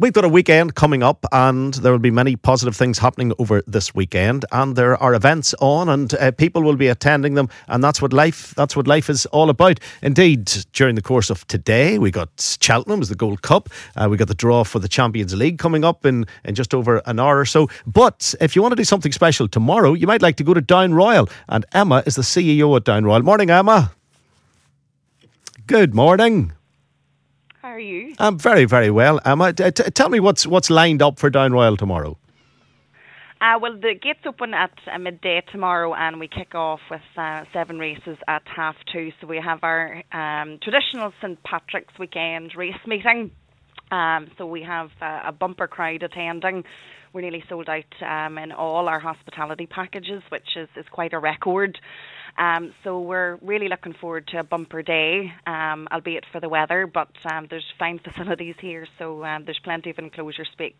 We've got a weekend coming up, and there will be many positive things happening over this weekend. And there are events on, and uh, people will be attending them. And that's what life—that's what life is all about. Indeed, during the course of today, we got Cheltenham as the Gold Cup. Uh, we got the draw for the Champions League coming up in in just over an hour or so. But if you want to do something special tomorrow, you might like to go to Down Royal. And Emma is the CEO at Down Royal. Morning, Emma. Good morning. Are you? I'm very, very well. Emma, t- t- tell me what's what's lined up for Down Royal tomorrow. Uh, well, the gates open at uh, midday tomorrow, and we kick off with uh, seven races at half two. So we have our um, traditional St Patrick's weekend race meeting. Um, so we have uh, a bumper crowd attending. We're nearly sold out um, in all our hospitality packages, which is, is quite a record. Um, so we're really looking forward to a bumper day, um, albeit for the weather, but um, there's fine facilities here, so um, there's plenty of enclosure space.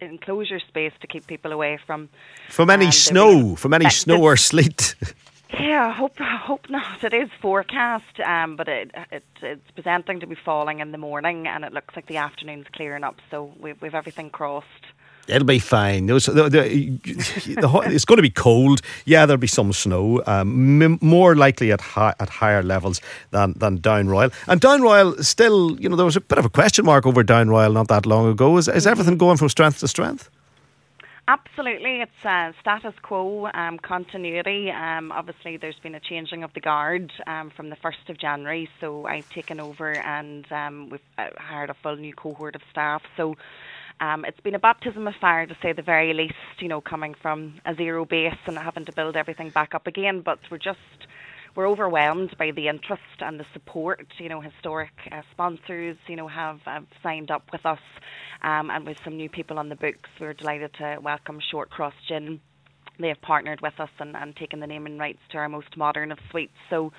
Enclosure space to keep people away from From any snow, from any snow or sleet. Yeah, hope hope not. It is forecast, um, but it, it it's presenting to be falling in the morning, and it looks like the afternoon's clearing up. So we've we've everything crossed. It'll be fine. The- the- the it's going to be cold. Yeah, there'll be some snow. Um, m- more likely at hi- at higher levels than than Down Royal. And Down Royal still, you know, there was a bit of a question mark over Down Royal not that long ago. Is, is everything going from strength to strength? Absolutely, it's uh, status quo, um, continuity. Um, obviously, there's been a changing of the guard um, from the 1st of January, so I've taken over and um, we've uh, hired a full new cohort of staff. So um, it's been a baptism of fire, to say the very least, you know, coming from a zero base and having to build everything back up again. But we're just we're overwhelmed by the interest and the support. You know, historic uh, sponsors, you know, have, have signed up with us, um, and with some new people on the books, we're delighted to welcome Shortcross Gin. They have partnered with us and, and taken the naming rights to our most modern of suites. So,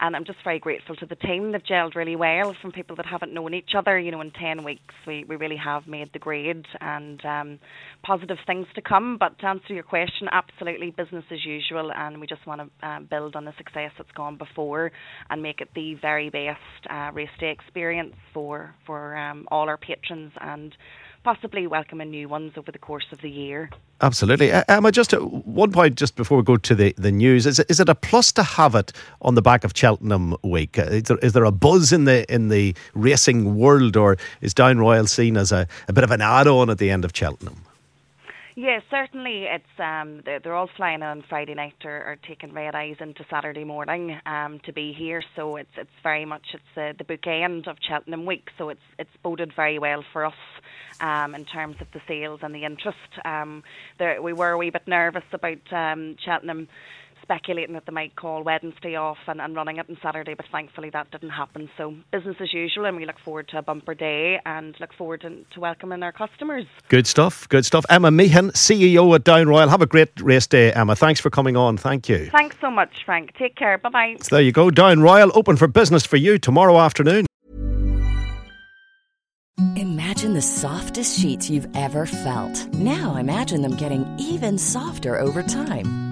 and I'm just very grateful to the team. They've gelled really well from people that haven't known each other. You know, in 10 weeks, we, we really have made the grade and um, positive things to come. But to answer your question, absolutely business as usual. And we just want to uh, build on the success that's gone before and make it the very best uh, race day experience for, for um, all our patrons and possibly welcoming new ones over the course of the year. Absolutely. Emma, just uh, one point just before we go to the, the news. Is is it a plus to have it on the back of Cheltenham Week? Uh, Is there, is there a buzz in the in the racing world, or is Down Royal seen as a, a bit of an add on at the end of Cheltenham? Yeah, certainly. It's um, they're, they're all flying on Friday night or, or taking red eyes into Saturday morning um, to be here. So it's it's very much it's uh, the bookend of Cheltenham Week. So it's it's boded very well for us um, in terms of the sales and the interest. Um, there, we were a wee bit nervous about um, Cheltenham speculating that they might call Wednesday off and, and running it on Saturday, but thankfully that didn't happen. So business as usual, and we look forward to a bumper day and look forward to, to welcoming our customers. Good stuff. Good stuff. Emma Meehan, CEO at Down Royal. Have a great race day, Emma. Thanks for coming on. Thank you. Thanks so much, Frank. Take care. Bye bye. So there you go. Down Royal open for business for you tomorrow afternoon. Imagine the softest sheets you've ever felt. Now imagine them getting even softer over time.